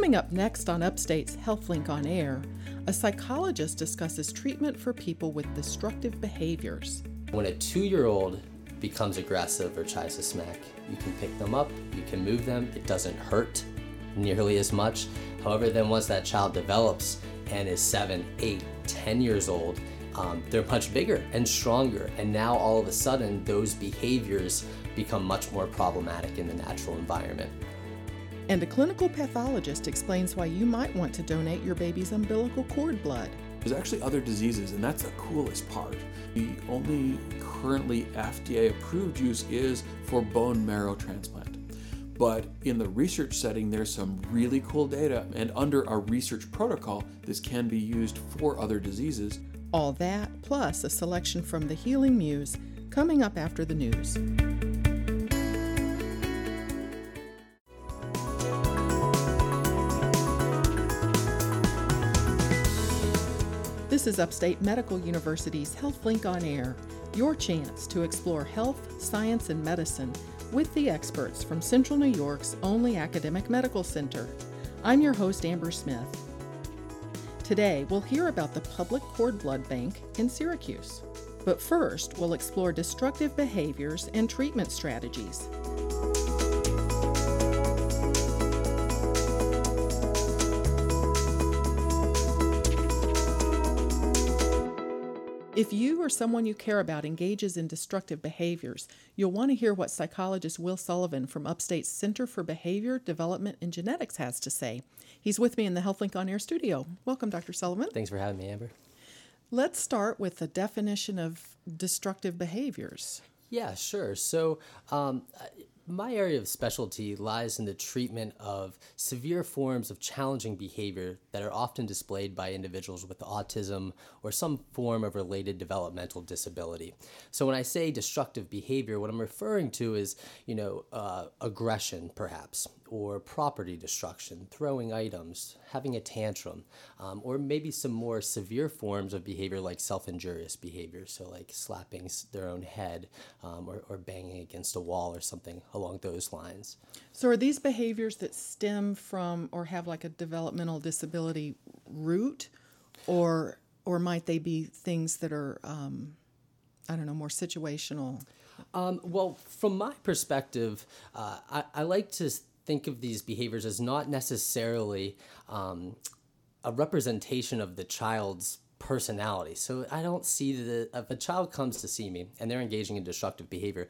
Coming up next on Upstate's HealthLink on Air, a psychologist discusses treatment for people with destructive behaviors. When a two year old becomes aggressive or tries to smack, you can pick them up, you can move them, it doesn't hurt nearly as much. However, then once that child develops and is seven, eight, ten years old, um, they're much bigger and stronger. And now all of a sudden, those behaviors become much more problematic in the natural environment. And a clinical pathologist explains why you might want to donate your baby's umbilical cord blood. There's actually other diseases, and that's the coolest part. The only currently FDA approved use is for bone marrow transplant. But in the research setting, there's some really cool data, and under our research protocol, this can be used for other diseases. All that, plus a selection from the Healing Muse, coming up after the news. This is Upstate Medical University's HealthLink on Air, your chance to explore health, science, and medicine with the experts from Central New York's only academic medical center. I'm your host, Amber Smith. Today, we'll hear about the Public Cord Blood Bank in Syracuse. But first, we'll explore destructive behaviors and treatment strategies. If you or someone you care about engages in destructive behaviors, you'll want to hear what psychologist Will Sullivan from Upstate's Center for Behavior Development and Genetics has to say. He's with me in the HealthLink On Air studio. Welcome, Dr. Sullivan. Thanks for having me, Amber. Let's start with the definition of destructive behaviors. Yeah, sure. So, um, my area of specialty lies in the treatment of severe forms of challenging behavior that are often displayed by individuals with autism or some form of related developmental disability. So when I say destructive behavior, what I'm referring to is, you know, uh, aggression perhaps, or property destruction, throwing items, having a tantrum, um, or maybe some more severe forms of behavior like self injurious behavior, so like slapping their own head um, or, or banging against a wall or something along those lines. So, are these behaviors that stem from or have like a developmental disability root, or or might they be things that are, um, I don't know, more situational? Um, well, from my perspective, uh, I, I like to think of these behaviors as not necessarily um, a representation of the child's personality. So I don't see that if a child comes to see me and they're engaging in destructive behavior,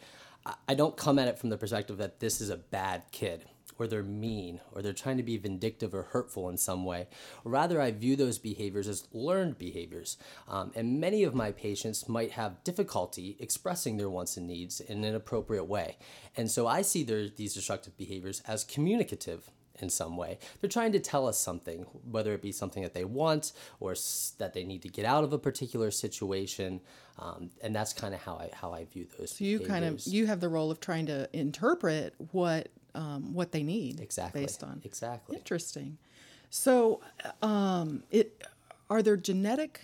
I don't come at it from the perspective that this is a bad kid or they're mean or they're trying to be vindictive or hurtful in some way. Rather, I view those behaviors as learned behaviors. Um, and many of my patients might have difficulty expressing their wants and needs in an appropriate way. And so I see their, these destructive behaviors as communicative in some way. They're trying to tell us something, whether it be something that they want or s- that they need to get out of a particular situation. Um, and that's kind of how I how I view those. So you kind of you have the role of trying to interpret what um, what they need exactly based on exactly interesting. So, um, it are there genetic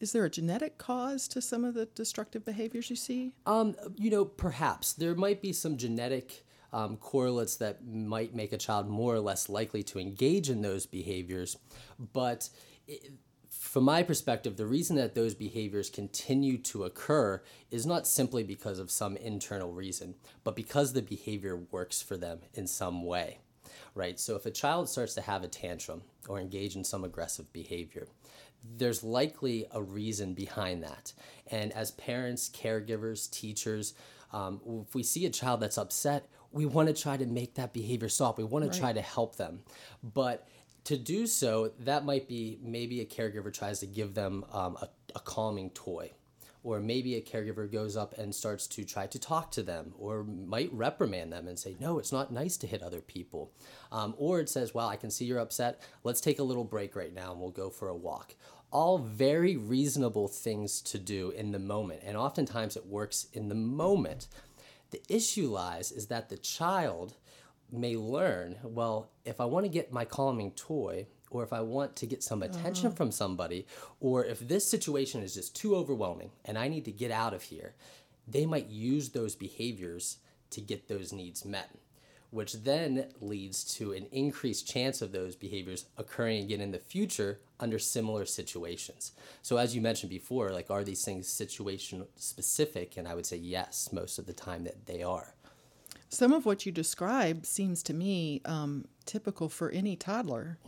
is there a genetic cause to some of the destructive behaviors you see? Um, you know, perhaps there might be some genetic um, correlates that might make a child more or less likely to engage in those behaviors, but. It, from my perspective, the reason that those behaviors continue to occur is not simply because of some internal reason, but because the behavior works for them in some way, right? So if a child starts to have a tantrum or engage in some aggressive behavior, there's likely a reason behind that. And as parents, caregivers, teachers, um, if we see a child that's upset, we want to try to make that behavior stop. We want right. to try to help them. But to do so, that might be maybe a caregiver tries to give them um, a, a calming toy. Or maybe a caregiver goes up and starts to try to talk to them or might reprimand them and say no it's not nice to hit other people. Um, or it says well i can see you're upset. Let's take a little break right now and we'll go for a walk. All very reasonable things to do in the moment and oftentimes it works in the moment. The issue lies is that the child may learn well, if I want to get my calming toy, or if I want to get some attention uh-huh. from somebody, or if this situation is just too overwhelming and I need to get out of here, they might use those behaviors to get those needs met. which then leads to an increased chance of those behaviors occurring again in the future under similar situations. So, as you mentioned before, like, are these things situation specific? And I would say yes, most of the time that they are. Some of what you describe seems to me um, typical for any toddler,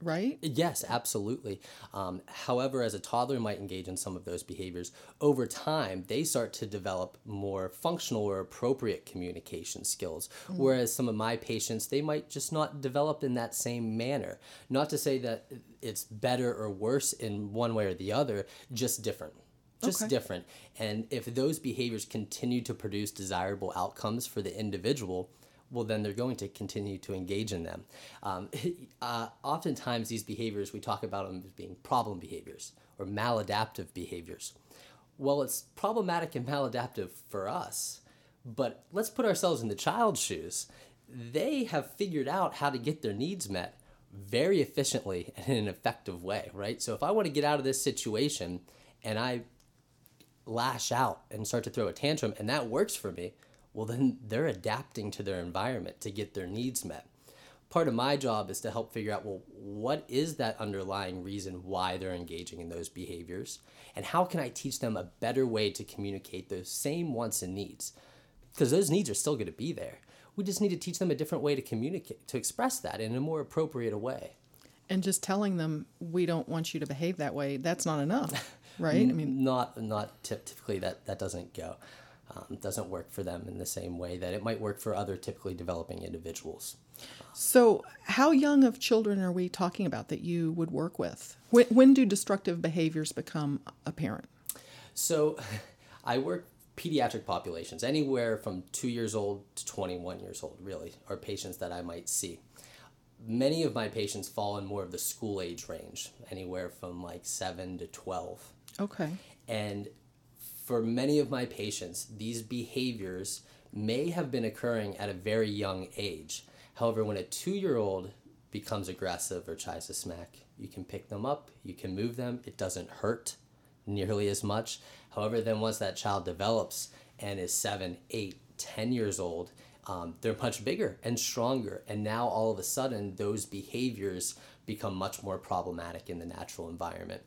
right? Yes, absolutely. Um, however, as a toddler might engage in some of those behaviors, over time they start to develop more functional or appropriate communication skills. Mm. Whereas some of my patients, they might just not develop in that same manner. Not to say that it's better or worse in one way or the other, just different just okay. different. And if those behaviors continue to produce desirable outcomes for the individual, well, then they're going to continue to engage in them. Um, uh, oftentimes, these behaviors, we talk about them as being problem behaviors or maladaptive behaviors. Well, it's problematic and maladaptive for us, but let's put ourselves in the child's shoes. They have figured out how to get their needs met very efficiently and in an effective way, right? So if I want to get out of this situation and I lash out and start to throw a tantrum and that works for me, well, then they're adapting to their environment to get their needs met. Part of my job is to help figure out, well, what is that underlying reason why they're engaging in those behaviors? And how can I teach them a better way to communicate those same wants and needs? Because those needs are still going to be there. We just need to teach them a different way to communicate, to express that in a more appropriate way. And just telling them we don't want you to behave that way, that's not enough, right? I mean, not not typically that that doesn't go um, doesn't work for them in the same way that it might work for other typically developing individuals. So, how young of children are we talking about that you would work with? When, when do destructive behaviors become apparent? So, I work pediatric populations, anywhere from two years old to 21 years old, really, are patients that I might see. Many of my patients fall in more of the school age range, anywhere from like 7 to 12. Okay. And for many of my patients, these behaviors may have been occurring at a very young age. However, when a two year old becomes aggressive or tries to smack, you can pick them up, you can move them, it doesn't hurt nearly as much. However, then once that child develops and is seven, eight, ten years old, um, they're much bigger and stronger. And now all of a sudden, those behaviors become much more problematic in the natural environment.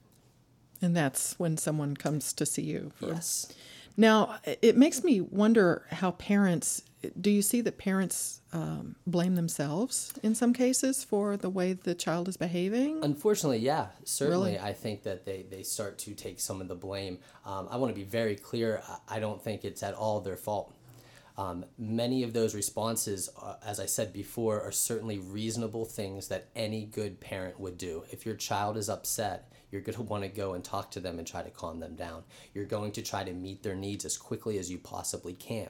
And that's when someone comes to see you. For... Yes. Now, it makes me wonder how parents do you see that parents um, blame themselves in some cases for the way the child is behaving? Unfortunately, yeah, certainly. Really? I think that they, they start to take some of the blame. Um, I want to be very clear. I don't think it's at all their fault. Um, many of those responses, uh, as I said before, are certainly reasonable things that any good parent would do. If your child is upset, you're going to want to go and talk to them and try to calm them down. You're going to try to meet their needs as quickly as you possibly can.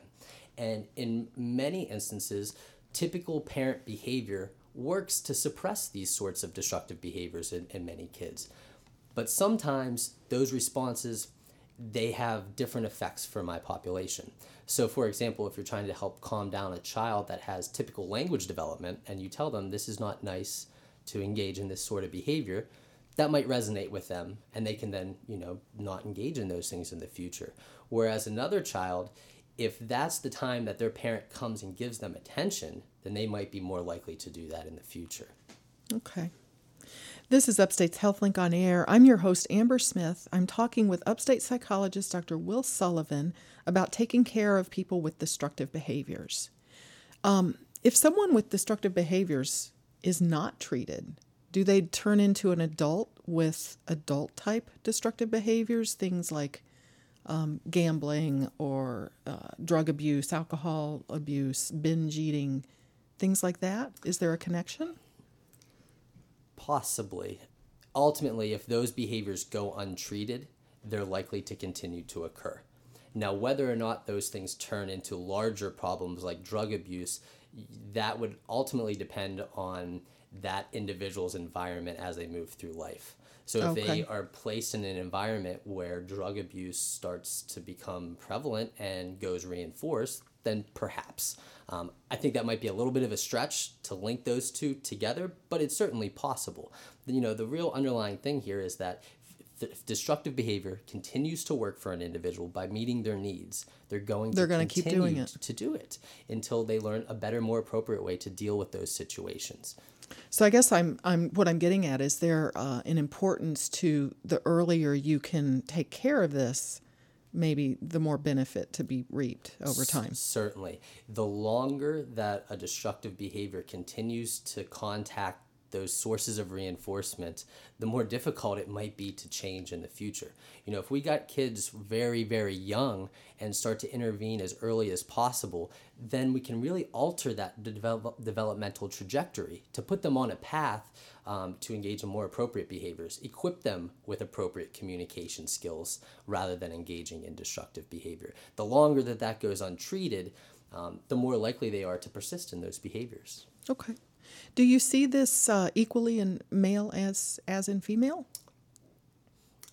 And in many instances, typical parent behavior works to suppress these sorts of destructive behaviors in, in many kids. But sometimes those responses they have different effects for my population. So, for example, if you're trying to help calm down a child that has typical language development and you tell them this is not nice to engage in this sort of behavior, that might resonate with them and they can then you know not engage in those things in the future whereas another child if that's the time that their parent comes and gives them attention then they might be more likely to do that in the future okay this is Upstate's HealthLink on Air. I'm your host, Amber Smith. I'm talking with Upstate psychologist Dr. Will Sullivan about taking care of people with destructive behaviors. Um, if someone with destructive behaviors is not treated, do they turn into an adult with adult type destructive behaviors, things like um, gambling or uh, drug abuse, alcohol abuse, binge eating, things like that? Is there a connection? Possibly. Ultimately, if those behaviors go untreated, they're likely to continue to occur. Now, whether or not those things turn into larger problems like drug abuse, that would ultimately depend on that individual's environment as they move through life. So if okay. they are placed in an environment where drug abuse starts to become prevalent and goes reinforced, then perhaps. Um, I think that might be a little bit of a stretch to link those two together, but it's certainly possible. You know, the real underlying thing here is that if destructive behavior continues to work for an individual by meeting their needs, they're going They're to gonna keep doing it. to do it until they learn a better, more appropriate way to deal with those situations. So I guess I'm I'm what I'm getting at is there uh, an importance to the earlier you can take care of this, maybe the more benefit to be reaped over time. Certainly. The longer that a destructive behavior continues to contact those sources of reinforcement, the more difficult it might be to change in the future. You know, if we got kids very, very young and start to intervene as early as possible, then we can really alter that develop, developmental trajectory to put them on a path um, to engage in more appropriate behaviors, equip them with appropriate communication skills rather than engaging in destructive behavior. The longer that that goes untreated, um, the more likely they are to persist in those behaviors. Okay. Do you see this uh, equally in male as as in female?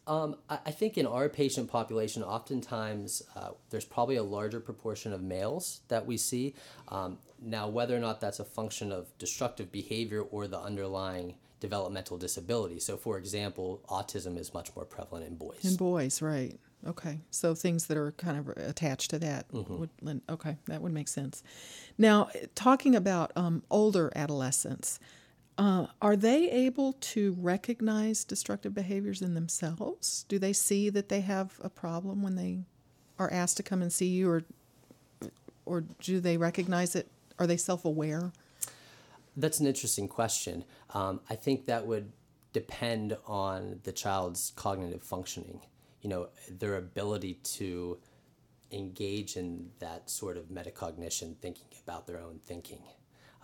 Um, I, I think in our patient population, oftentimes uh, there's probably a larger proportion of males that we see. Um, now, whether or not that's a function of destructive behavior or the underlying developmental disability. So, for example, autism is much more prevalent in boys. In boys, right? Okay, so things that are kind of attached to that would lend- okay, that would make sense. Now, talking about um, older adolescents, uh, are they able to recognize destructive behaviors in themselves? Do they see that they have a problem when they are asked to come and see you, or or do they recognize it? Are they self-aware? That's an interesting question. Um, I think that would depend on the child's cognitive functioning. You know, their ability to engage in that sort of metacognition, thinking about their own thinking.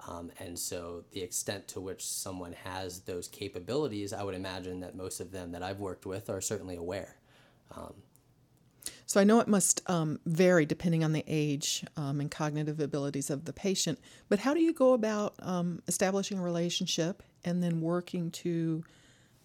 Um, and so, the extent to which someone has those capabilities, I would imagine that most of them that I've worked with are certainly aware. So I know it must um, vary depending on the age um, and cognitive abilities of the patient. But how do you go about um, establishing a relationship and then working to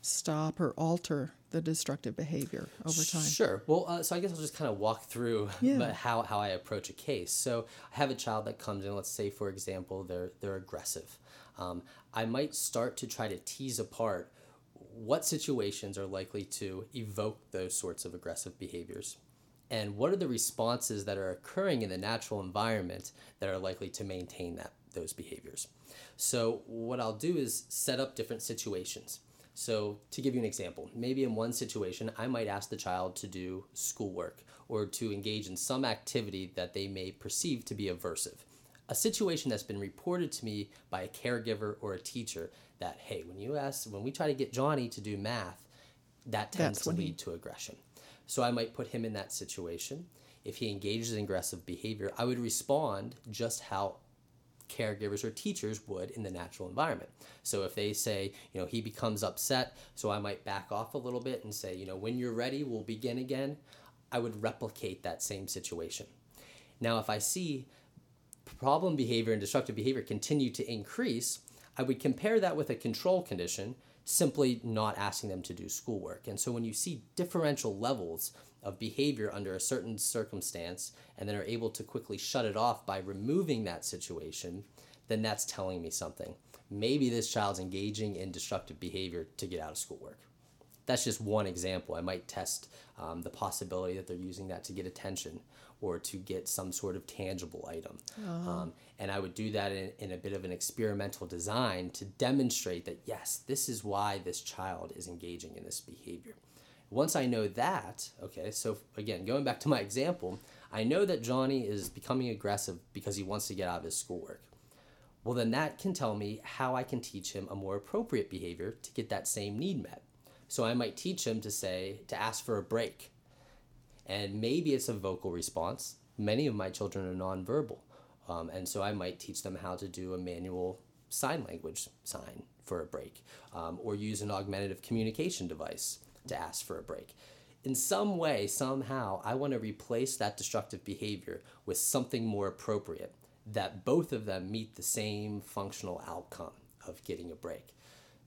stop or alter the destructive behavior over time? Sure. Well, uh, so I guess I'll just kind of walk through Yeah. how, how I approach a case. So I have a child that comes in. Let's say, for example, they're they're aggressive. Um, I might start to try to tease apart what situations are likely to evoke those sorts of aggressive behaviors and what are the responses that are occurring in the natural environment that are likely to maintain that those behaviors so what i'll do is set up different situations so to give you an example maybe in one situation i might ask the child to do schoolwork or to engage in some activity that they may perceive to be aversive. A situation that's been reported to me by a caregiver or a teacher that hey when you ask when we try to get johnny to do math that tends That's to when he- lead to aggression. So i might put him in that situation. If he engages in aggressive behavior i would respond just how caregivers or teachers would in the natural environment. So if they say, you know, he becomes upset, so I might back off a little bit and say, you know, when you're ready, we'll begin again. I would replicate that same situation. Now, if I see problem behavior and destructive behavior continue to increase, I would compare that with a control condition, simply not asking them to do schoolwork. And so when you see differential levels of behavior under a certain circumstance and then are able to quickly shut it off by removing that situation, then that's telling me something. Maybe this child's engaging in destructive behavior to get out of schoolwork that's just one example. I might test um, the possibility that they're using that to get attention or to get some sort of tangible item. Um, and I would do that in, in a bit of an experimental design to demonstrate that, yes, this is why this child is engaging in this behavior. Once I know that, okay, so again, going back to my example, I know that Johnny is becoming aggressive because he wants to get out of his schoolwork. Well, then that can tell me how I can teach him a more appropriate behavior to get that same need met. So I might teach him to say, to ask for a break. And maybe it's a vocal response. Many of my children are nonverbal. Um, and so I might teach them how to do a manual sign language sign for a break um, or use an augmentative communication device to ask for a break. In some way, somehow, I want to replace that destructive behavior with something more appropriate that both of them meet the same functional outcome of getting a break.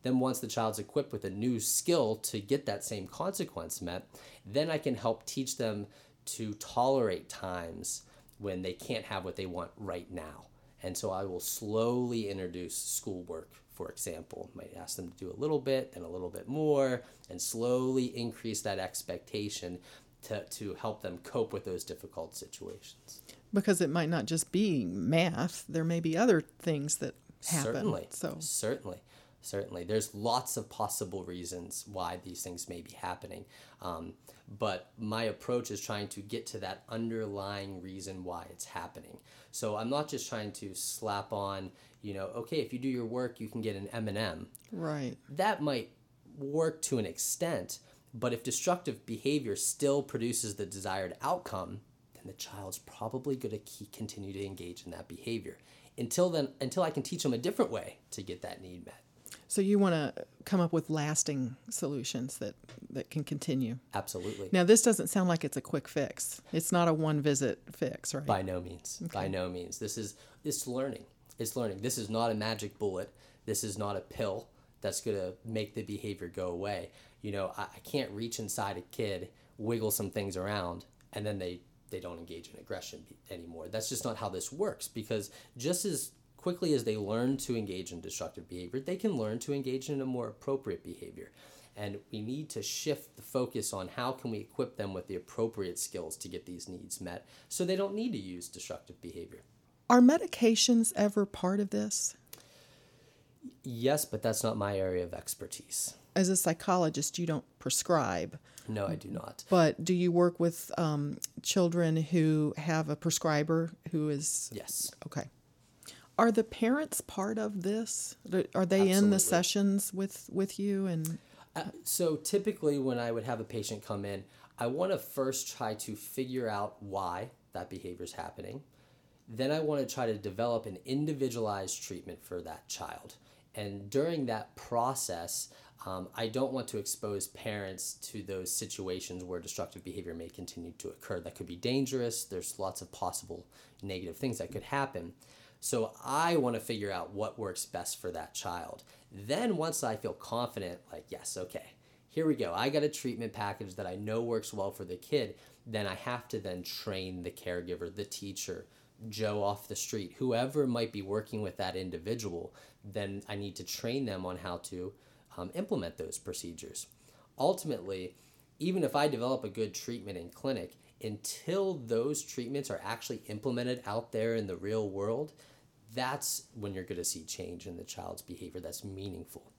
Then, once the child's equipped with a new skill to get that same consequence met, then I can help teach them to tolerate times when they can't have what they want right now. And so I will slowly introduce schoolwork, for example. Might ask them to do a little bit and a little bit more, and slowly increase that expectation to, to help them cope with those difficult situations. Because it might not just be math, there may be other things that happen. Certainly. So certainly. Certainly. There's lots of possible reasons why these things may be happening. Um, but my approach is trying to get to that underlying reason why it's happening. So I'm not just trying to slap on, you know, okay, if you do your work, you can get an M&M. right. That might work to an extent, but if destructive behavior still produces the desired outcome, then the child's probably going to continue to engage in that behavior. Until then, until I can teach them a different way to get that need met. So you want to come up with lasting solutions that that can continue. Absolutely. Now this doesn't sound like it's a quick fix. It's not a one visit fix, right? By no means. By no means. This is it's learning. It's learning. This is not a magic bullet. This is not a pill that's going to make the behavior go away. You know, I, I can't reach inside a kid, wiggle some things around, and then they they don't engage in aggression anymore. That's just not how this works because just as quickly as they learn to engage in destructive behavior, they can learn to engage in a more appropriate behavior. And we need to shift the focus on how can we equip them with the appropriate skills to get these needs met so they don't need to use destructive behavior. Are medications ever part of this? Yes, but that's not my area of expertise. As a psychologist, you don't prescribe, No, I do not. but do you work with um, children who have a prescriber who is Yes. okay? Are the parents part of this? Are they in the sessions with with you? And Uh, so typically, when I would have a patient come in, I want to first try to figure out why that behavior is happening. Then I want to try to develop an individualized treatment for that child. And during that process, um, I don't want to expose parents to those situations where destructive behavior may continue to occur. That could be dangerous. There's lots of possible negative things that could happen. So I want to figure out what works best for that child. Then once I feel confident, like, yes, okay, here we go. I got a treatment package that I know works well for the kid. Then I have to then train the caregiver, the teacher, Joe off the street, whoever might be working with that individual. Then I need to train them on how to um, implement those procedures. Ultimately, even if I develop a good treatment in clinic, until those treatments are actually implemented out there in the real world, that's when you're going to see change in the child's behavior that's meaningful.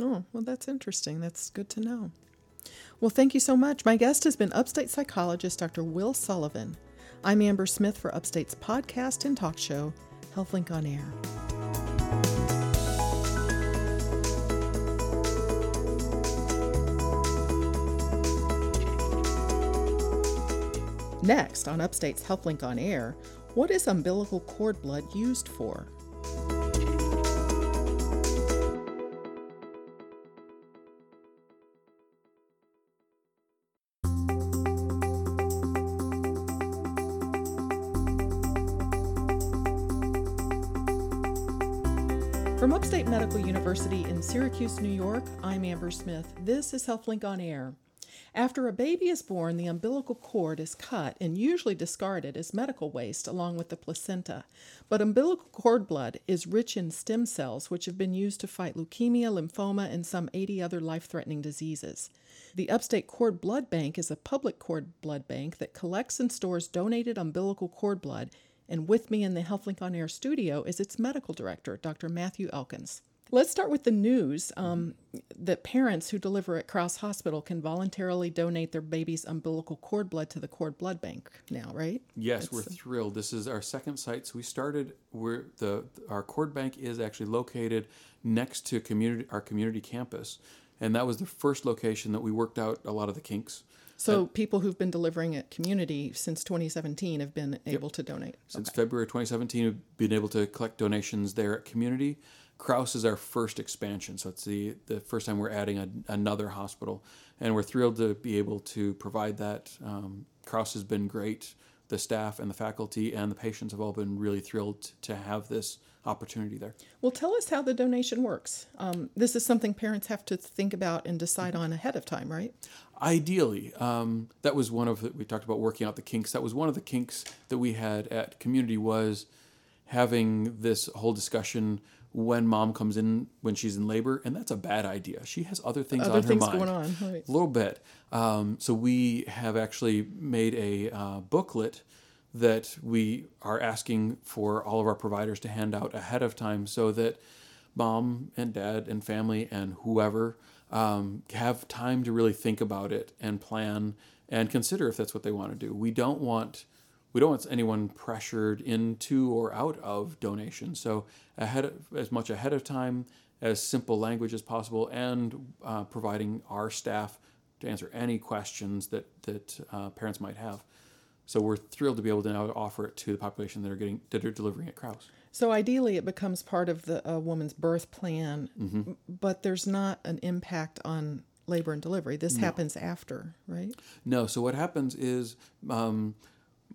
oh, well, that's interesting. That's good to know. Well, thank you so much. My guest has been upstate psychologist Dr. Will Sullivan. I'm Amber Smith for Upstate's podcast and talk show, HealthLink on Air. Next on Upstate's HealthLink on Air, what is umbilical cord blood used for? University in Syracuse, New York, I'm Amber Smith. This is HealthLink on Air. After a baby is born, the umbilical cord is cut and usually discarded as medical waste along with the placenta. But umbilical cord blood is rich in stem cells, which have been used to fight leukemia, lymphoma, and some 80 other life threatening diseases. The Upstate Cord Blood Bank is a public cord blood bank that collects and stores donated umbilical cord blood and with me in the HealthLink on Air studio is its medical director, Dr. Matthew Elkins. Let's start with the news um, that parents who deliver at Crouse Hospital can voluntarily donate their baby's umbilical cord blood to the cord blood bank now, right? Yes, we're thrilled. This is our second site. So we started where the our cord bank is actually located next to community our community campus, and that was the first location that we worked out a lot of the kinks. So people who've been delivering at community since 2017 have been able to donate. Since February 2017, we've been able to collect donations there at community. Crouse is our first expansion, so it's the, the first time we're adding a, another hospital, and we're thrilled to be able to provide that. Um, Crouse has been great. The staff and the faculty and the patients have all been really thrilled to have this opportunity there. Well, tell us how the donation works. Um, this is something parents have to think about and decide on ahead of time, right? Ideally, um, that was one of the, we talked about working out the kinks. That was one of the kinks that we had at community was having this whole discussion when mom comes in when she's in labor, and that's a bad idea. She has other things Other on things her mind. going on, right. A little bit. Um, so we have actually made a uh, booklet that we are asking for all of our providers to hand out ahead of time so that mom and dad and family and whoever um, have time to really think about it and plan and consider if that's what they want to do. We don't want we don't want anyone pressured into or out of donation. So ahead of, as much ahead of time as simple language as possible, and uh, providing our staff to answer any questions that that uh, parents might have. So we're thrilled to be able to now offer it to the population that are getting that are delivering at Crouse. So ideally, it becomes part of the a woman's birth plan, Mm-hmm. but there's not an impact on labor and delivery. This happens after, right? No, so what happens is um,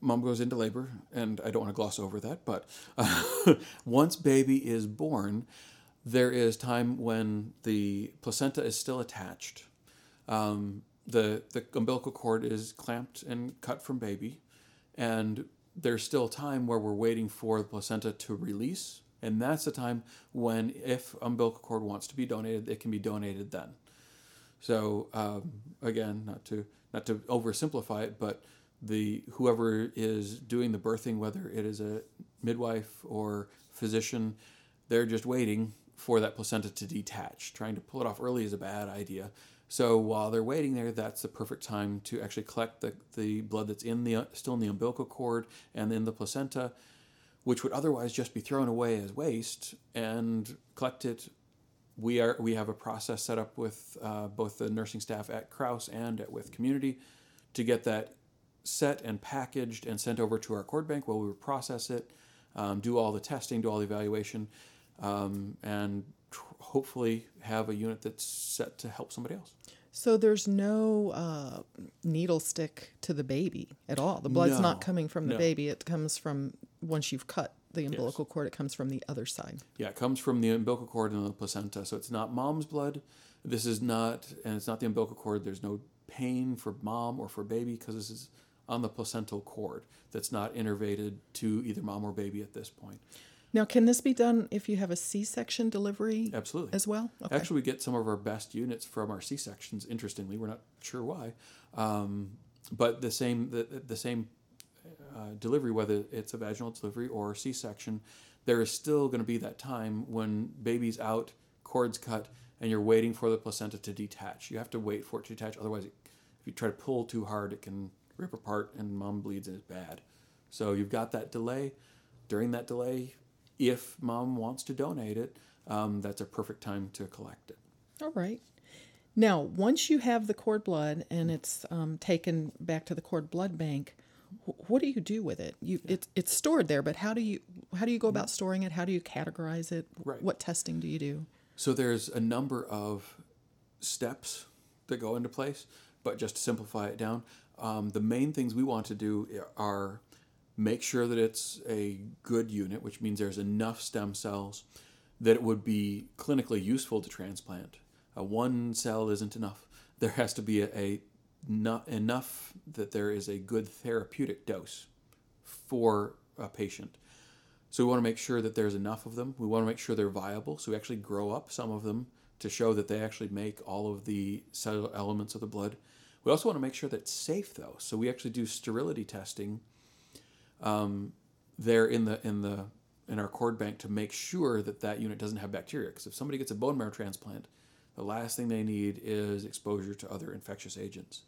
mom goes into labor, and I don't want to gloss over that, but uh, once baby is born, there is time when the placenta is still attached. Um, the, the umbilical cord is clamped and cut from baby, and there's still time where we're waiting for the placenta to release. And that's the time when, if umbilical cord wants to be donated, it can be donated then. So um, again, not to not to oversimplify it, but the whoever is doing the birthing, whether it is a midwife or physician, they're just waiting for that placenta to detach. Trying to pull it off early is a bad idea. So while they're waiting there, that's the perfect time to actually collect the, the blood that's in the still in the umbilical cord and in the placenta, which would otherwise just be thrown away as waste, and collect it we are we have a process set up with uh, both the nursing staff at Crouse and at with community to get that set and packaged and sent over to our cord bank while we process it, um, do all the testing, do all the evaluation, um, and tr- hopefully have a unit that's set to help somebody else. So there's no uh, needle stick to the baby at all. The blood's No, not coming from the no. baby. It comes from once you've cut the umbilical cord. It comes from the other side. Yeah, it comes from the umbilical cord and the placenta, so it's not mom's blood. This is not, and it's not the umbilical cord. There's no pain for mom or for baby because this is on the placental cord that's not innervated to either mom or baby at this point. Now, can this be done if you have a C-section delivery Absolutely. as well? Okay. Actually, we get some of our best units from our C sections. Interestingly, we're not sure why, um, but the same the, the same uh, delivery, whether it's a vaginal delivery or C section, there is still going to be that time when baby's out, cords cut, and you're waiting for the placenta to detach. You have to wait for it to detach. Otherwise, it, if you try to pull too hard, it can rip apart, and mom bleeds and is bad. So you've got that delay. During that delay, if mom wants to donate it, um, that's a perfect time to collect it. All right. Now, once you have the cord blood and it's um, taken back to the cord blood bank, wh- what do you do with it? You it's it's stored there, but how do you how do you go about storing it? How do you categorize it? Right. What testing do you do? So there's a number of steps that go into place, but just to simplify it down, um, the main things we want to do are make sure that it's a good unit, which means there's enough stem cells that it would be clinically useful to transplant. Uh, one cell isn't enough. There has to be a, a not enough that there is a good therapeutic dose for a patient. So we want to make sure that there's enough of them. We want to make sure they're viable. So we actually grow up some of them to show that they actually make all of the cellular elements of the blood. We also want to make sure that it's safe though. So we actually do sterility testing um, there in the in the in our cord bank to make sure that that unit doesn't have bacteria. Because if somebody gets a bone marrow transplant, the last thing they need is exposure to other infectious agents.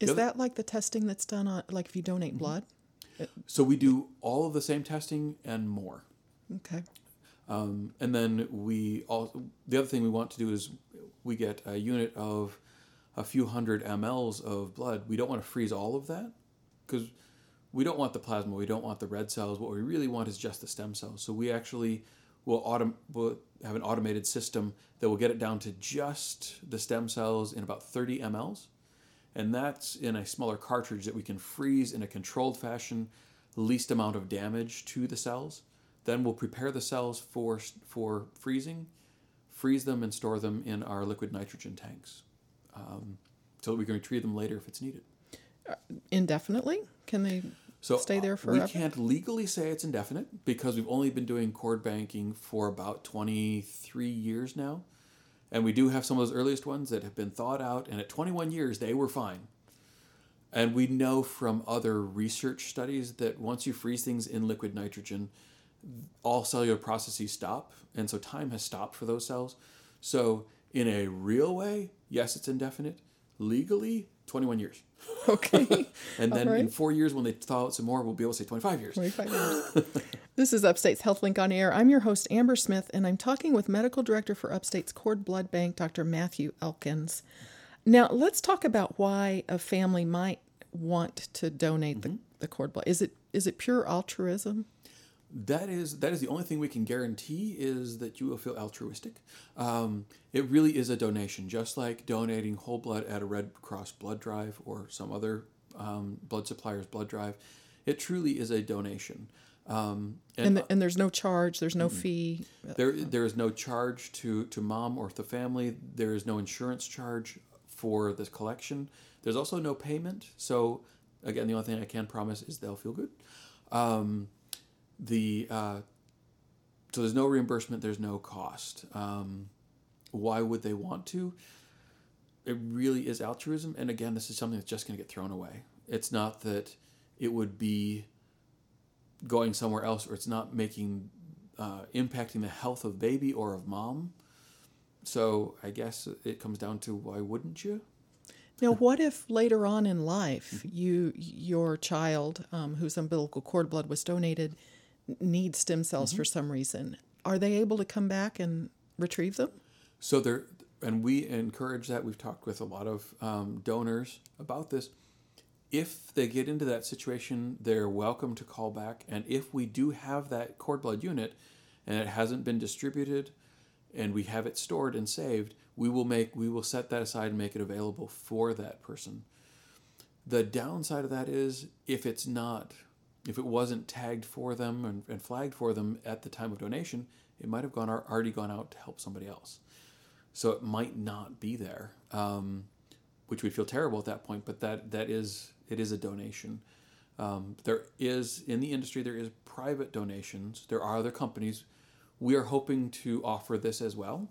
Is other- that like the testing that's done on like if you donate blood? So we do all of the same testing and more. Okay. Um, and then we all the other thing we want to do is we get a unit of a few hundred mLs of blood. We don't want to freeze all of that because we don't want the plasma. We don't want the red cells. What we really want is just the stem cells. So we actually will autom- will have an automated system that will get it down to just the stem cells in about 30 mLs. And that's in a smaller cartridge that we can freeze in a controlled fashion, least amount of damage to the cells. Then we'll prepare the cells for for freezing, freeze them and store them in our liquid nitrogen tanks, um, so that we can retrieve them later if it's needed. Indefinitely? Can they So stay there uh, forever? We can't legally say it's indefinite because we've only been doing cord banking for about 23 years now. And we do have some of those earliest ones that have been thawed out, and at 21 years, they were fine. And we know from other research studies that once you freeze things in liquid nitrogen, all cellular processes stop. And so time has stopped for those cells. So, in a real way, yes, it's indefinite. Legally, 21 years. Okay. And then All in four years, when they thaw out some more, we'll be able to say 25 years. 25 years. this is Upstate's HealthLink on Air. I'm your host, Amber Smith, and I'm talking with Medical Director for Upstate's Cord Blood Bank, Dr. Matthew Elkins. Now, let's talk about why a family might want to donate the, mm-hmm. the cord blood. Is it is it pure altruism? That is that is the only thing we can guarantee is that you will feel altruistic. Um, it really is a donation, just like donating whole blood at a Red Cross blood drive or some other um, blood supplier's blood drive. It truly is a donation. Um, and And, the, and there's no charge, there's no fee. There, there is no charge to, to mom or the family. There is no insurance charge for this collection. There's also no payment. So, again, the only thing I can promise is they'll feel good. Um, the uh, so there's no reimbursement. There's no cost. Um, why would they want to? It really is altruism. And again, this is something that's just going to get thrown away. It's not that it would be going somewhere else or it's not making uh, impacting the health of baby or of mom. So I guess it comes down to why wouldn't you? Now, what if later on in life you your child um, whose umbilical cord blood was donated needs stem cells for some reason? Are they able to come back and retrieve them? So there, and we encourage that. We've talked with a lot of um, donors about this. If they get into that situation, they're welcome to call back. And if we do have that cord blood unit and it hasn't been distributed and we have it stored and saved, we will make we will set that aside and make it available for that person. The downside of that is if it's not if it wasn't tagged for them and, and flagged for them at the time of donation, it might have gone already gone out to help somebody else. So it might not be there, um, which would feel terrible at that point. But that that is it is a donation. Um, there is in the industry there is private donations. There are other companies. We are hoping to offer this as well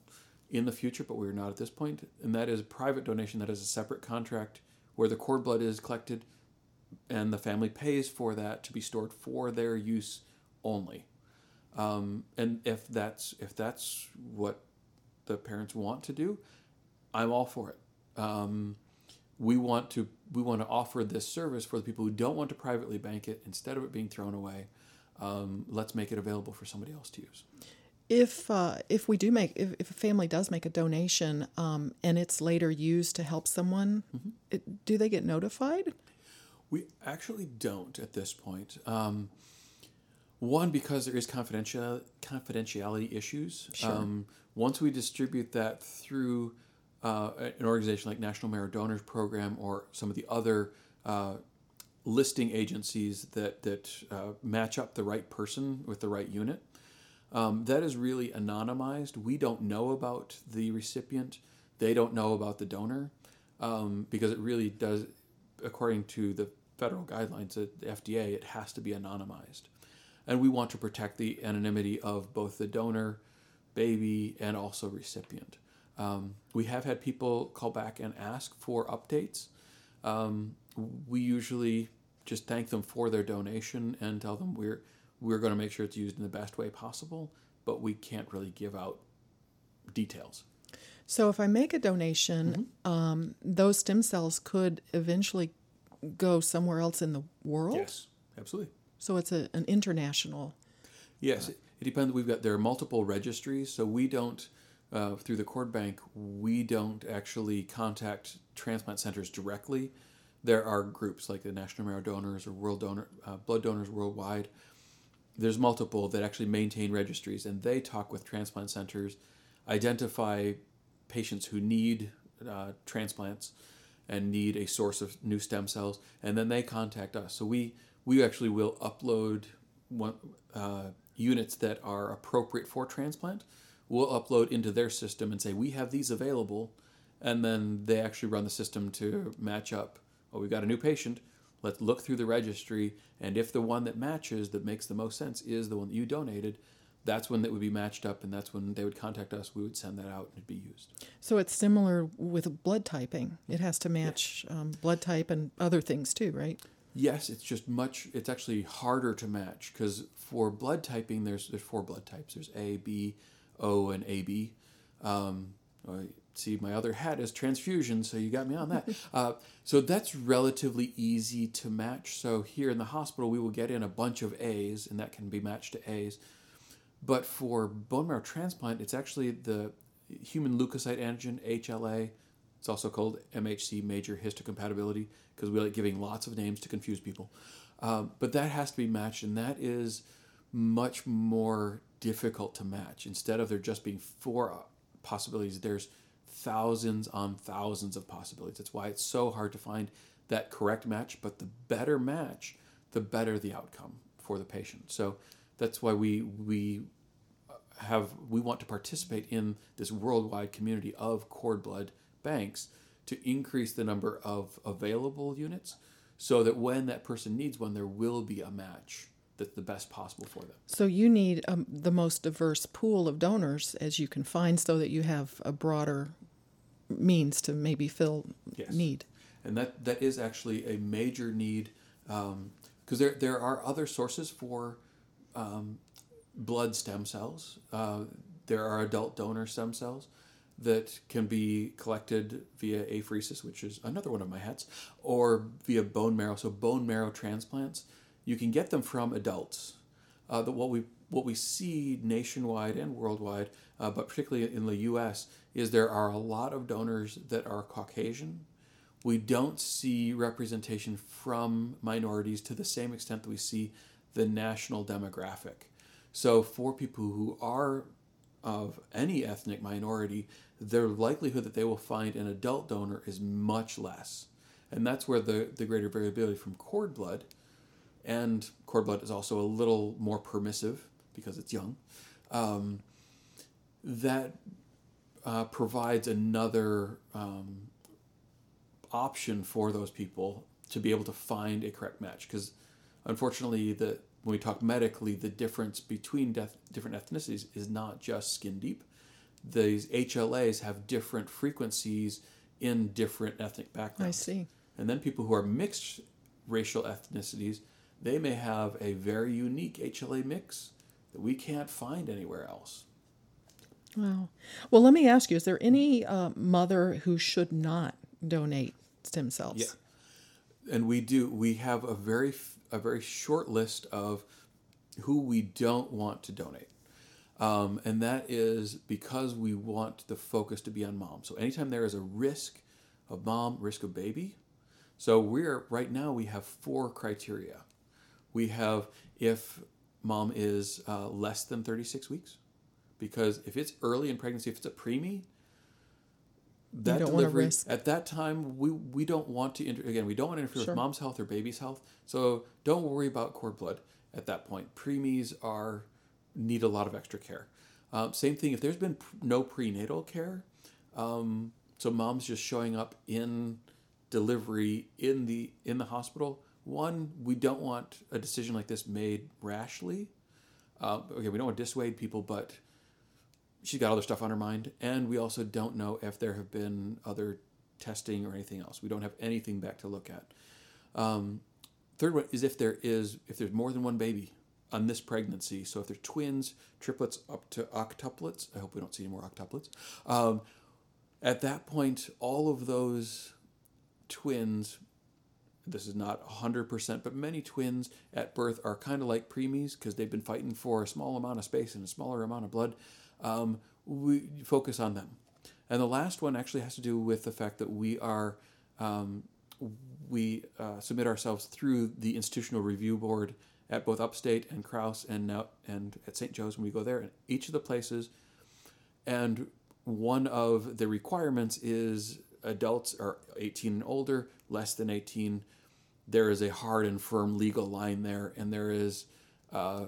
in the future, but we're not at this point. And that is a private donation. That is a separate contract where the cord blood is collected, and the family pays for that to be stored for their use only. Um, and if that's if that's what the parents want to do, I'm all for it. Um, we want to we want to offer this service for the people who don't want to privately bank it instead of it being thrown away. Um, let's make it available for somebody else to use. If uh, if we do make if, if a family does make a donation um, and it's later used to help someone, it, do they get notified? We actually don't at this point. Um, one, because there is confidential confidentiality issues. Um, once we distribute that through uh, an organization like National Marrow Donors Program or some of the other uh, listing agencies that that uh, match up the right person with the right unit, um, that is really anonymized. We don't know about the recipient. They don't know about the donor um, because it really does, according to the federal guidelines at the FDA, it has to be anonymized. And we want to protect the anonymity of both the donor, baby, and also recipient. Um, we have had people call back and ask for updates. Um, we usually just thank them for their donation and tell them we're we're going to make sure it's used in the best way possible, but we can't really give out details. So if I make a donation, um, those stem cells could eventually go somewhere else in the world. Yes, absolutely. So it's a, an international. Yes, it, it depends. We've got there are multiple registries, so we don't uh, through the cord bank we don't actually contact transplant centers directly. There are groups like the National Marrow Donors or World Donor uh, Blood Donors Worldwide. There's multiple that actually maintain registries, and they talk with transplant centers, identify patients who need uh, transplants and need a source of new stem cells, and then they contact us. So we we actually will upload one, uh, units that are appropriate for transplant. We'll upload into their system and say we have these available, and then they actually run the system to match up. Oh, we've got a new patient. Let's look through the registry, and if the one that matches that makes the most sense is the one that you donated, that's when that would be matched up, and that's when they would contact us. We would send that out, and it'd be used. So it's similar with blood typing. It has to match um, blood type and other things too, right? Yes, it's just much. It's actually harder to match because for blood typing, there's there's four blood types. There's A, B, O, and AB. Um, I see, my other hat is transfusion, so you got me on that. uh, so that's relatively easy to match. So here in the hospital, we will get in a bunch of A's, and that can be matched to A's. But for bone marrow transplant, it's actually the human leukocyte antigen (HLA). It's also called MHC, major histocompatibility, because we like giving lots of names to confuse people. Um, but that has to be matched, and that is much more difficult to match. Instead of there just being four possibilities, there's thousands on thousands of possibilities. That's why it's so hard to find that correct match. But the better match, the better the outcome for the patient. So that's why we we have we want to participate in this worldwide community of cord blood banks to increase the number of available units so that when that person needs one there will be a match that's the best possible for them So you need um, the most diverse pool of donors as you can find, so that you have a broader means to maybe fill Yes. need. and that that is actually a major need because there there are other sources for um, blood stem cells. Uh, there are adult donor stem cells that can be collected via apheresis, which is another one of my hats, or via bone marrow. So bone marrow transplants, you can get them from adults. Uh, what we what we see nationwide and worldwide, uh, but particularly in the U.S., is there are a lot of donors that are Caucasian. We don't see representation from minorities to the same extent that we see the national demographic. So for people who are of any ethnic minority, their likelihood that they will find an adult donor is much less. And that's where the, the greater variability from cord blood, and cord blood is also a little more permissive because it's young, um, that uh, provides another um, option for those people to be able to find a correct match. Because unfortunately, the when we talk medically, the difference between def- different ethnicities is not just skin deep. These HLAs have different frequencies in different ethnic backgrounds. I see. And then people who are mixed racial ethnicities, they may have a very unique HLA mix that we can't find anywhere else. Wow. Well, let me ask you: Is there any uh, mother who should not donate stem cells? Yeah. And we do. We have a very f- a very short list of who we don't want to donate, um, and that is because we want the focus to be on mom. So anytime there is a risk of mom, risk of baby. So we're right now we have four criteria. We have if mom is uh, less than thirty six weeks, because if it's early in pregnancy, if it's a preemie, that delivery at that time we we don't want to inter- again we don't want to interfere Sure. with mom's health or baby's health so don't worry about cord blood at that point. Preemies are need a lot of extra care. Um, same thing if there's been pr- no prenatal care um, so mom's just showing up in delivery in the in the hospital one we don't want a decision like this made rashly. Uh, okay we don't want to dissuade people but she's got other stuff on her mind, and we also don't know if there have been other testing or anything else. We don't have anything back to look at. Um, third one is if there is if there's more than one baby on this pregnancy. So if there's twins, triplets, up to octuplets. I hope we don't see any more octuplets. Um, at that point, all of those twins. This is not 100%, but many twins at birth are kind of like preemies because they've been fighting for a small amount of space and a smaller amount of blood um, we focus on them. And the last one actually has to do with the fact that we are um, we uh, submit ourselves through the institutional review board at both Upstate and Crouse and now and at St. Joe's when we go there. And each of the places, and one of the requirements is adults are 18 and older, less than 18. There is a hard and firm legal line there, and there is uh,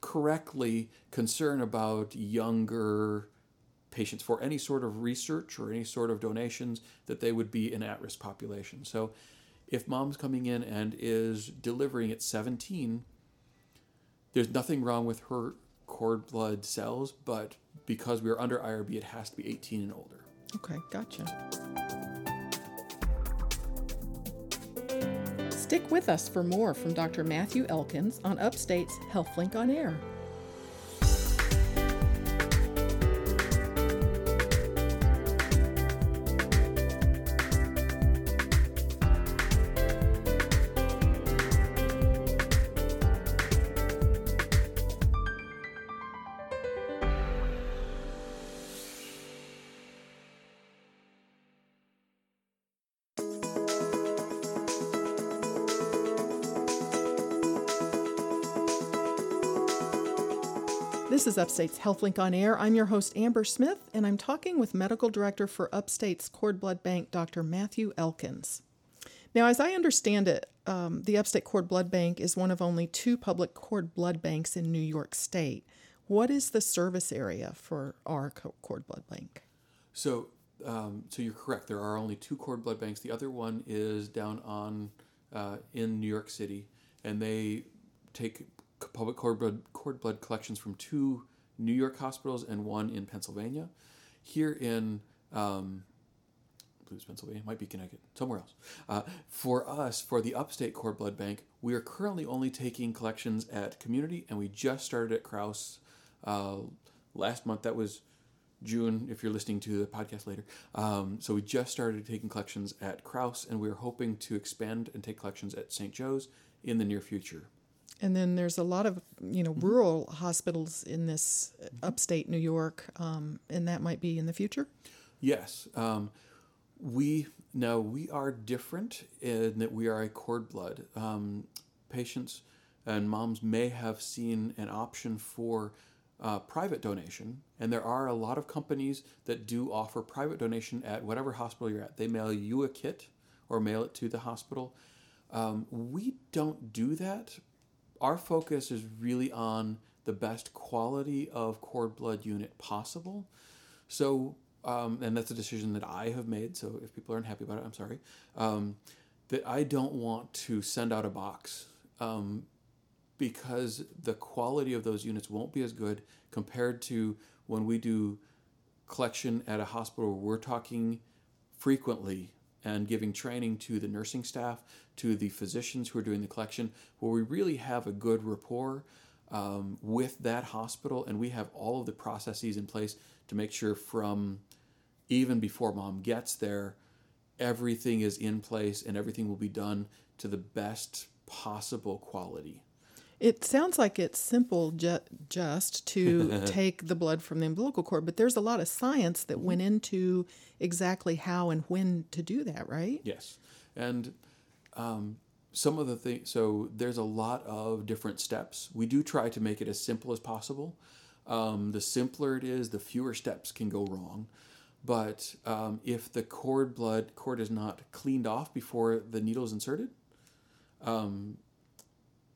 correctly concern about younger patients for any sort of research or any sort of donations that they would be an at-risk population. So if mom's coming in and is delivering at 17, there's nothing wrong with her cord blood cells, but because we are under IRB, it has to be 18 and older. Okay, gotcha. Stick with us for more from Dr. Matthew Elkins on Upstate's HealthLink on Air. Upstate's HealthLink on Air. I'm your host, Amber Smith, and I'm talking with Medical Director for Upstate's Cord Blood Bank, Dr. Matthew Elkins. Now, as I understand it, um, the Upstate Cord Blood Bank is one of only two public cord blood banks in New York State. What is the service area for our cord blood bank? So, um, so you're correct. There are only two cord blood banks. The other one is down on uh, in New York City, and they take public cord blood, cord blood collections from two New York hospitals and one in Pennsylvania. Here in um, Blues, Pennsylvania, might be Connecticut, somewhere else. Uh, for us, for the Upstate Cord Blood Bank, we are currently only taking collections at Community, and we just started at Crouse uh, last month. That was June, if you're listening to the podcast later. Um, so we just started taking collections at Crouse, and we're hoping to expand and take collections at St. Joe's in the near future. And then there's a lot of you know rural hospitals in this upstate New York, um, and that might be in the future. Yes, um, we now we are different in that we are a cord blood. Um, patients and moms may have seen an option for uh, private donation, and there are a lot of companies that do offer private donation at whatever hospital you're at. They mail you a kit or mail it to the hospital. Um, we don't do that our focus is really on the best quality of cord blood unit possible. So, um, and that's a decision that I have made. So if people aren't happy about it, I'm sorry. Um, that I don't want to send out a box um, because the quality of those units won't be as good compared to when we do collection at a hospital where we're talking frequently and giving training to the nursing staff, to the physicians who are doing the collection, where we really have a good rapport um, with that hospital and we have all of the processes in place to make sure from even before mom gets there, everything is in place and everything will be done to the best possible quality. It sounds like it's simple ju- just to take the blood from the umbilical cord, but there's a lot of science that went into exactly how and when to do that, right? Yes. And um, some of the things, so there's a lot of different steps. We do try to make it as simple as possible. Um, the simpler it is, the fewer steps can go wrong. But um, if the cord blood cord is not cleaned off before the needle is inserted, um,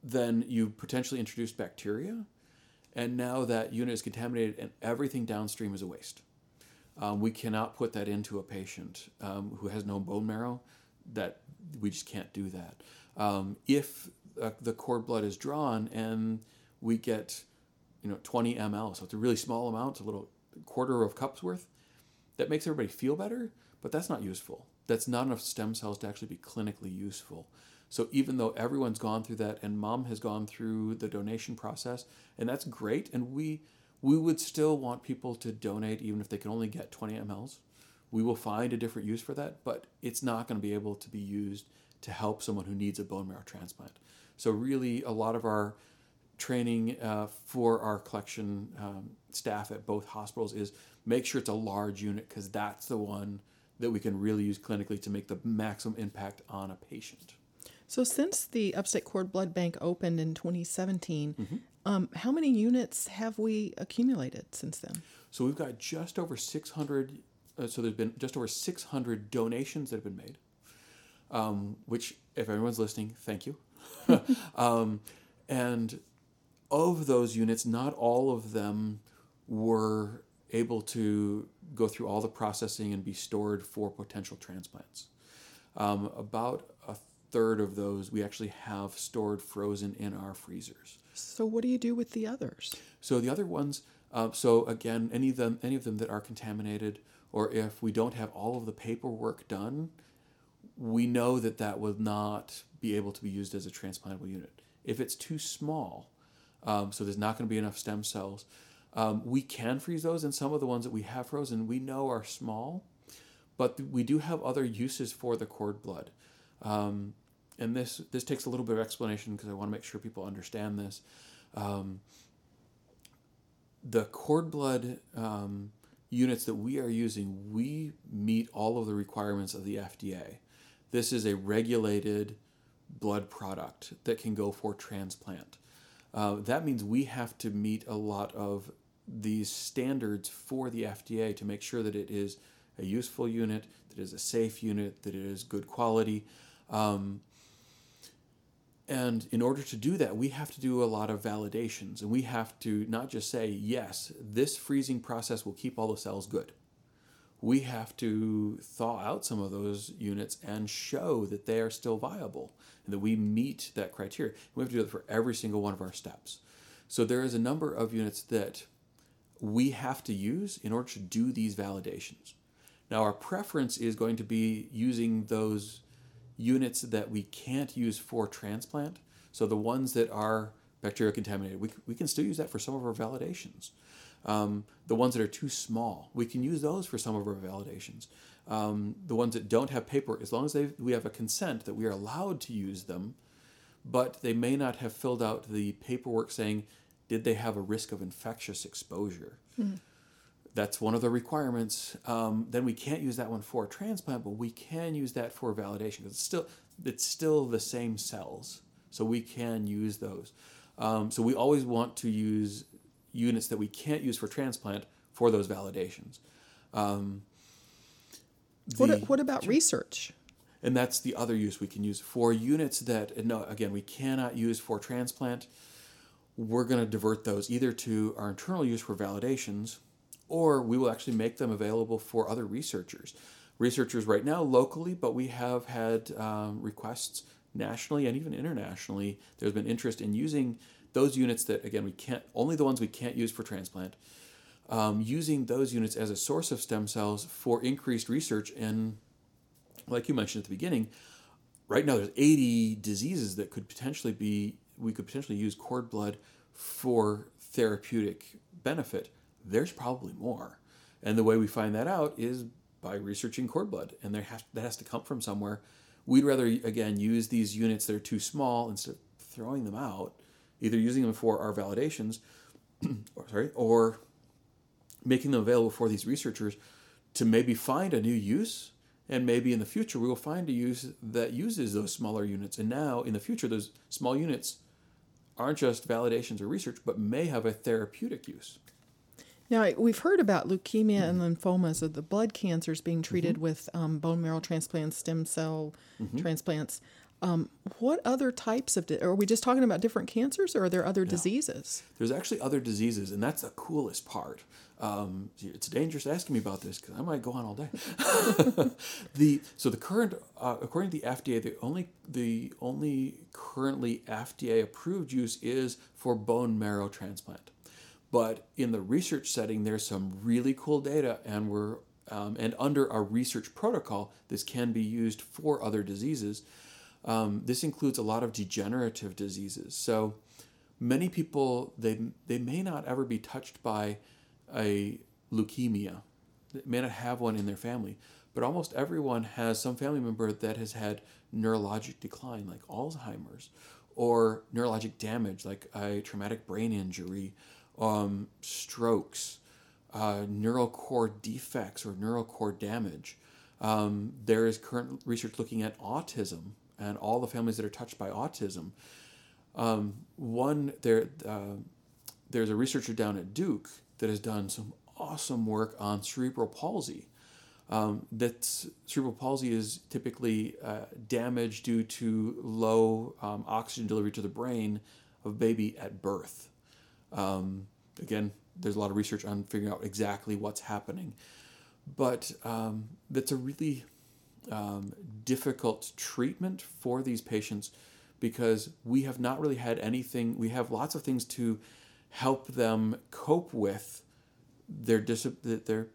then you potentially introduce bacteria, and now that unit is contaminated, and everything downstream is a waste. Um, we cannot put that into a patient um, who has no bone marrow. That we just can't do that. Um, if uh, the cord blood is drawn and we get, you know, 20 ml, so it's a really small amount, it's a little quarter of cups worth, that makes everybody feel better, but that's not useful. That's not enough stem cells to actually be clinically useful. So even though everyone's gone through that and mom has gone through the donation process, and that's great, and we we would still want people to donate even if they can only get 20 mLs. We will find a different use for that, but it's not going to be able to be used to help someone who needs a bone marrow transplant. So really, a lot of our training uh, for our collection um, staff at both hospitals is make sure it's a large unit because that's the one that we can really use clinically to make the maximum impact on a patient. So, since the Upstate Cord Blood Bank opened in 2017, mm-hmm. um, how many units have we accumulated since then? So, we've got just over 600. Uh, so, there's been just over 600 donations that have been made, um, which, if everyone's listening, thank you. um, and of those units, not all of them were able to go through all the processing and be stored for potential transplants. Um, about a third of those we actually have stored frozen in our freezers. So what do you do with the others? So the other ones, uh, so again, any of them, any of them that are contaminated, or if we don't have all of the paperwork done, we know that that will not be able to be used as a transplantable unit. If it's too small, um, so there's not going to be enough stem cells, um, we can freeze those, and some of the ones that we have frozen we know are small, but we do have other uses for the cord blood. Um, and this this takes a little bit of explanation because I want to make sure people understand this. Um, the cord blood um, units that we are using, we meet all of the requirements of the FDA. This is a regulated blood product that can go for transplant. Uh, that means we have to meet a lot of these standards for the FDA to make sure that it is a useful unit, that it is a safe unit, that it is good quality. Um, and in order to do that, we have to do a lot of validations. And we have to not just say, yes, this freezing process will keep all the cells good. We have to thaw out some of those units and show that they are still viable and that we meet that criteria. We have to do that for every single one of our steps. So there is a number of units that we have to use in order to do these validations. Now, our preference is going to be using those units that we can't use for transplant. So the ones that are bacteria contaminated, we, we can still use that for some of our validations. Um, the ones that are too small, we can use those for some of our validations. Um, the ones that don't have paperwork, as long as we have a consent that we are allowed to use them, but they may not have filled out the paperwork saying, did they have a risk of infectious exposure? Mm that's one of the requirements. Um, then we can't use that one for transplant, but we can use that for validation because it's still it's still the same cells, so we can use those. Um, so we always want to use units that we can't use for transplant for those validations. Um, the, what, what about research? And that's the other use we can use for units that no again we cannot use for transplant. We're going to divert those either to our internal use for validations or we will actually make them available for other researchers. Researchers right now locally, but we have had um, requests nationally and even internationally. There's been interest in using those units that, again, we can't, only the ones we can't use for transplant, um, using those units as a source of stem cells for increased research And like you mentioned at the beginning, right now there's 80 diseases that could potentially be, we could potentially use cord blood for therapeutic benefit there's probably more. And the way we find that out is by researching cord blood, and there has, that has to come from somewhere. We'd rather, again, use these units that are too small instead of throwing them out, either using them for our validations, or, sorry, or making them available for these researchers to maybe find a new use and maybe in the future we will find a use that uses those smaller units and now in the future those small units aren't just validations or research but may have a therapeutic use now, we've heard about leukemia and lymphomas of the blood cancers being treated mm-hmm. with um, bone marrow transplants, stem cell mm-hmm. transplants. Um, what other types of, di- are we just talking about different cancers or are there other diseases? There's actually other diseases, and that's the coolest part. Um, it's dangerous asking me about this because I might go on all day. the so the current, uh, according to the FDA, the only the only currently FDA approved use is for bone marrow transplant. But in the research setting, there's some really cool data, and we're um, and under our research protocol, this can be used for other diseases. Um, this includes a lot of degenerative diseases. So many people they they may not ever be touched by a leukemia, they may not have one in their family, but almost everyone has some family member that has had neurologic decline, like Alzheimer's, or neurologic damage, like a traumatic brain injury um, strokes, uh, neural core defects, or neural core damage. Um, there is current research looking at autism and all the families that are touched by autism. Um, one there, uh, there's a researcher down at Duke that has done some awesome work on cerebral palsy. Um, that cerebral palsy is typically uh, damage due to low um, oxygen delivery to the brain of baby at birth. Um, again, there's a lot of research on figuring out exactly what's happening, but um, that's a really um, difficult treatment for these patients because we have not really had anything, we have lots of things to help them cope with their, dis- their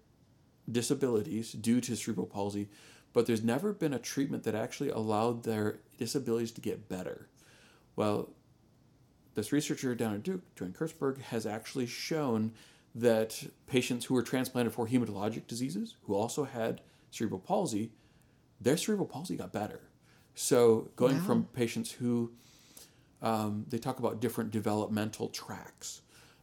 disabilities due to cerebral palsy, but there's never been a treatment that actually allowed their disabilities to get better. Well, this researcher down at Duke, Joanne Kurtzberg, has actually shown that patients who were transplanted for hematologic diseases, who also had cerebral palsy, their cerebral palsy got better. So going wow. from patients who um, they talk about different developmental tracks.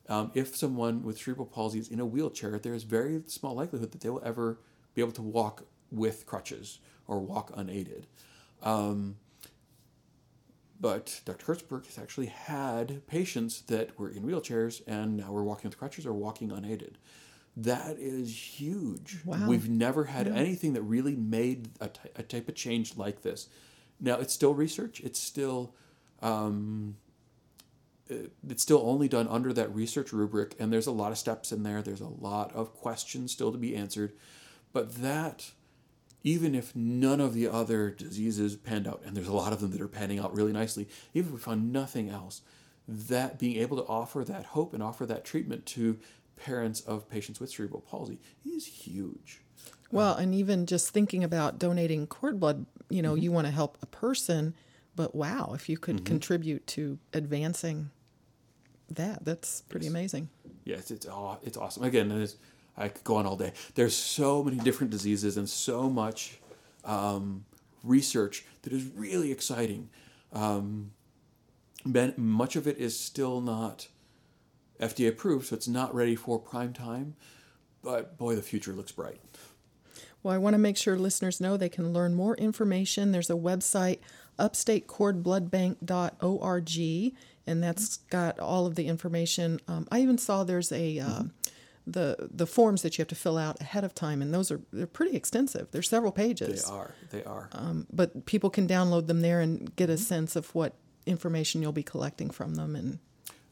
Um, if someone with cerebral palsy is in a wheelchair, there is very small likelihood that they will ever be able to walk with crutches or walk unaided. Um, but Dr. Kurtzberg has actually had patients that were in wheelchairs and now we're walking with crutches or walking unaided. That is huge. Wow. We've never had yeah. anything that really made a, t- a type of change like this. Now, it's still research. It's still um, it's still only done under that research rubric, and there's a lot of steps in there. There's a lot of questions still to be answered, but that even if none of the other diseases panned out, and there's a lot of them that are panning out really nicely, even if we found nothing else, that being able to offer that hope and offer that treatment to parents of patients with cerebral palsy is huge. Well, and even just thinking about donating cord blood, you know, mm-hmm. you want to help a person, but wow, if you could mm-hmm. contribute to advancing that, that's pretty amazing. Yes, it's it's awesome. Again, it's I could go on all day. There's so many different diseases and so much um, research that is really exciting. Um, much of it is still not FDA approved, so it's not ready for prime time. But boy, the future looks bright. Well, I want to make sure listeners know they can learn more information. There's a website, upstatecordbloodbank.org, and that's got all of the information. Um, I even saw there's a uh, mm-hmm the the forms that you have to fill out ahead of time, and those are they're pretty extensive. There's several pages. They are. They are. Um, but people can download them there and get a mm-hmm. sense of what information you'll be collecting from them. And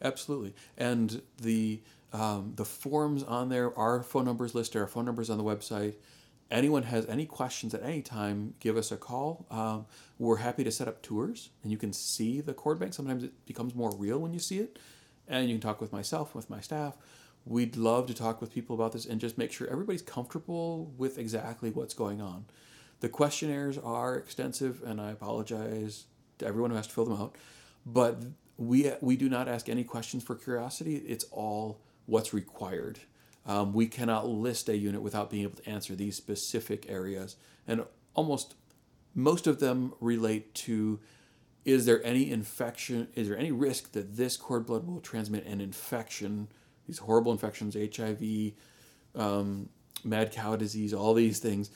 absolutely, and the um, the forms on there, our phone numbers listed, our phone numbers on the website. Anyone has any questions at any time, give us a call. Um, we're happy to set up tours, and you can see the cord bank. Sometimes it becomes more real when you see it, and you can talk with myself, with my staff we'd love to talk with people about this and just make sure everybody's comfortable with exactly what's going on. The questionnaires are extensive, and I apologize to everyone who has to fill them out. But we we do not ask any questions for curiosity. It's all what's required. Um, we cannot list a unit without being able to answer these specific areas, and almost most of them relate to is there any infection? Is there any risk that this cord blood will transmit an infection? These horrible infections, HIV, um, mad cow disease, all these things.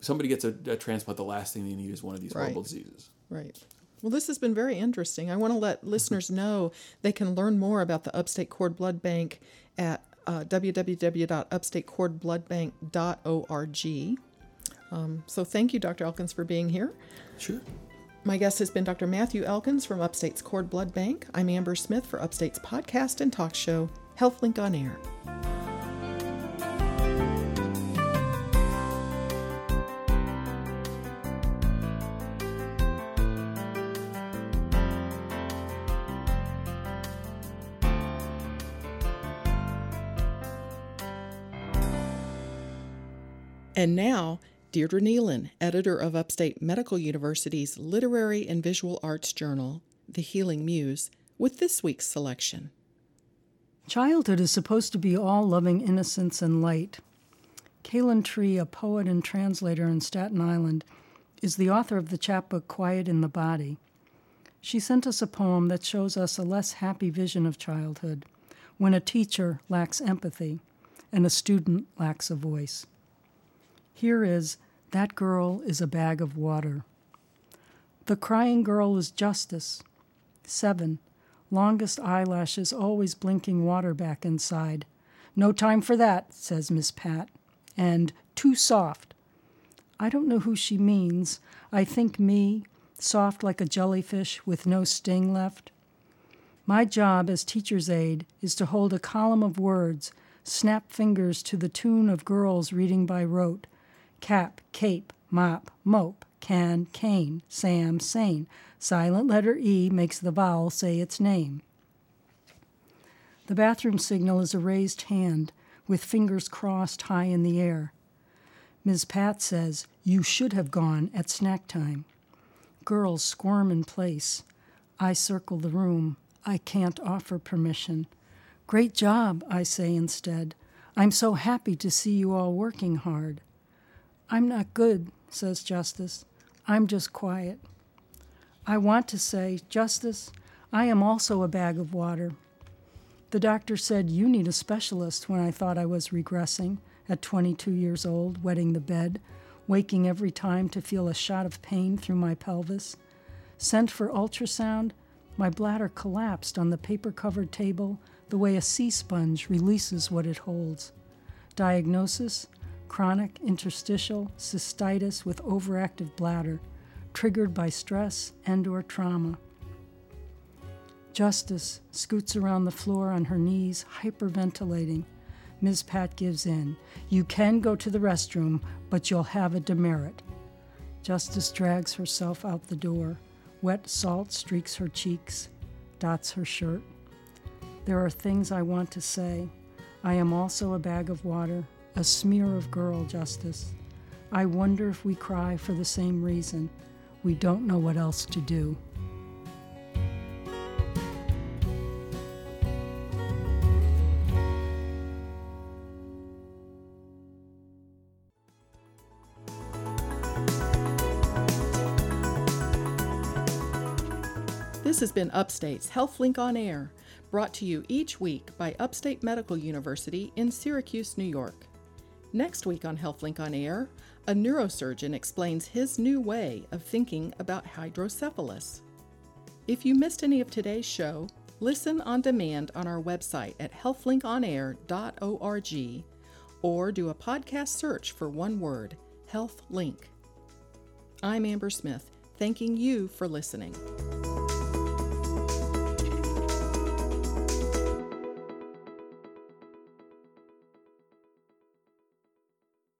Somebody gets a, a, transplant, the last thing they need is one of these horrible diseases. Right. Well, this has been very interesting. I want to let listeners know they can learn more about the Upstate Cord Blood Bank at uh, www.upstatecordbloodbank.org. Um, so thank you, Dr. Elkins, for being here. Sure. My guest has been Dr. Matthew Elkins from Upstate's Cord Blood Bank. I'm Amber Smith for Upstate's podcast and talk show, HealthLink on Air. And now, Deirdre Neilan, editor of Upstate Medical University's Literary and Visual Arts Journal, The Healing Muse, with this week's selection. Childhood is supposed to be all loving innocence and light. Kaylin Tree, a poet and translator in Staten Island, is the author of the chapbook Quiet in the Body. She sent us a poem that shows us a less happy vision of childhood when a teacher lacks empathy and a student lacks a voice. Here is That Girl is a Bag of Water. The crying girl is Justice. Seven, longest eyelashes always blinking water back inside. No time for that, says Miss Pat. And too soft. I don't know who she means. I think me, soft like a jellyfish with no sting left. My job as teacher's aide is to hold a column of words, snap fingers to the tune of girls reading by rote cap, cape, mop, mope, can, cane, Sam, sane. Silent letter E makes the vowel say its name. The bathroom signal is a raised hand with fingers crossed high in the air. Ms. Pat says, You should have gone at snack time. Girls squirm in place. I circle the room. I can't offer permission. Great job, I say instead. I'm so happy to see you all working hard. I'm not good, says Justice. I'm just quiet. I want to say, Justice, I am also a bag of water. The doctor said, You need a specialist when I thought I was regressing at 22 years old, wetting the bed, waking every time to feel a shot of pain through my pelvis. Sent for ultrasound, my bladder collapsed on the paper covered table the way a sea sponge releases what it holds. Diagnosis chronic interstitial cystitis with overactive bladder triggered by stress and or trauma. Justice scoots around the floor on her knees, hyperventilating. Ms. Pat gives in. You can go to the restroom, but you'll have a demerit. Justice drags herself out the door. Wet salt streaks her cheeks, dots her shirt. There are things I want to say. I am also a bag of water, a smear of girl justice. I wonder if we cry for the same reason. We don't know what else to do. This has been Upstate's HealthLink on Air, brought to you each week by Upstate Medical University in Syracuse, New York. Next week on HealthLink on Air, a neurosurgeon explains his new way of thinking about hydrocephalus. If you missed any of today's show, listen on demand on our website at healthlinkonair.org or do a podcast search for one word, HealthLink. I'm Amber Smith, thanking you for listening.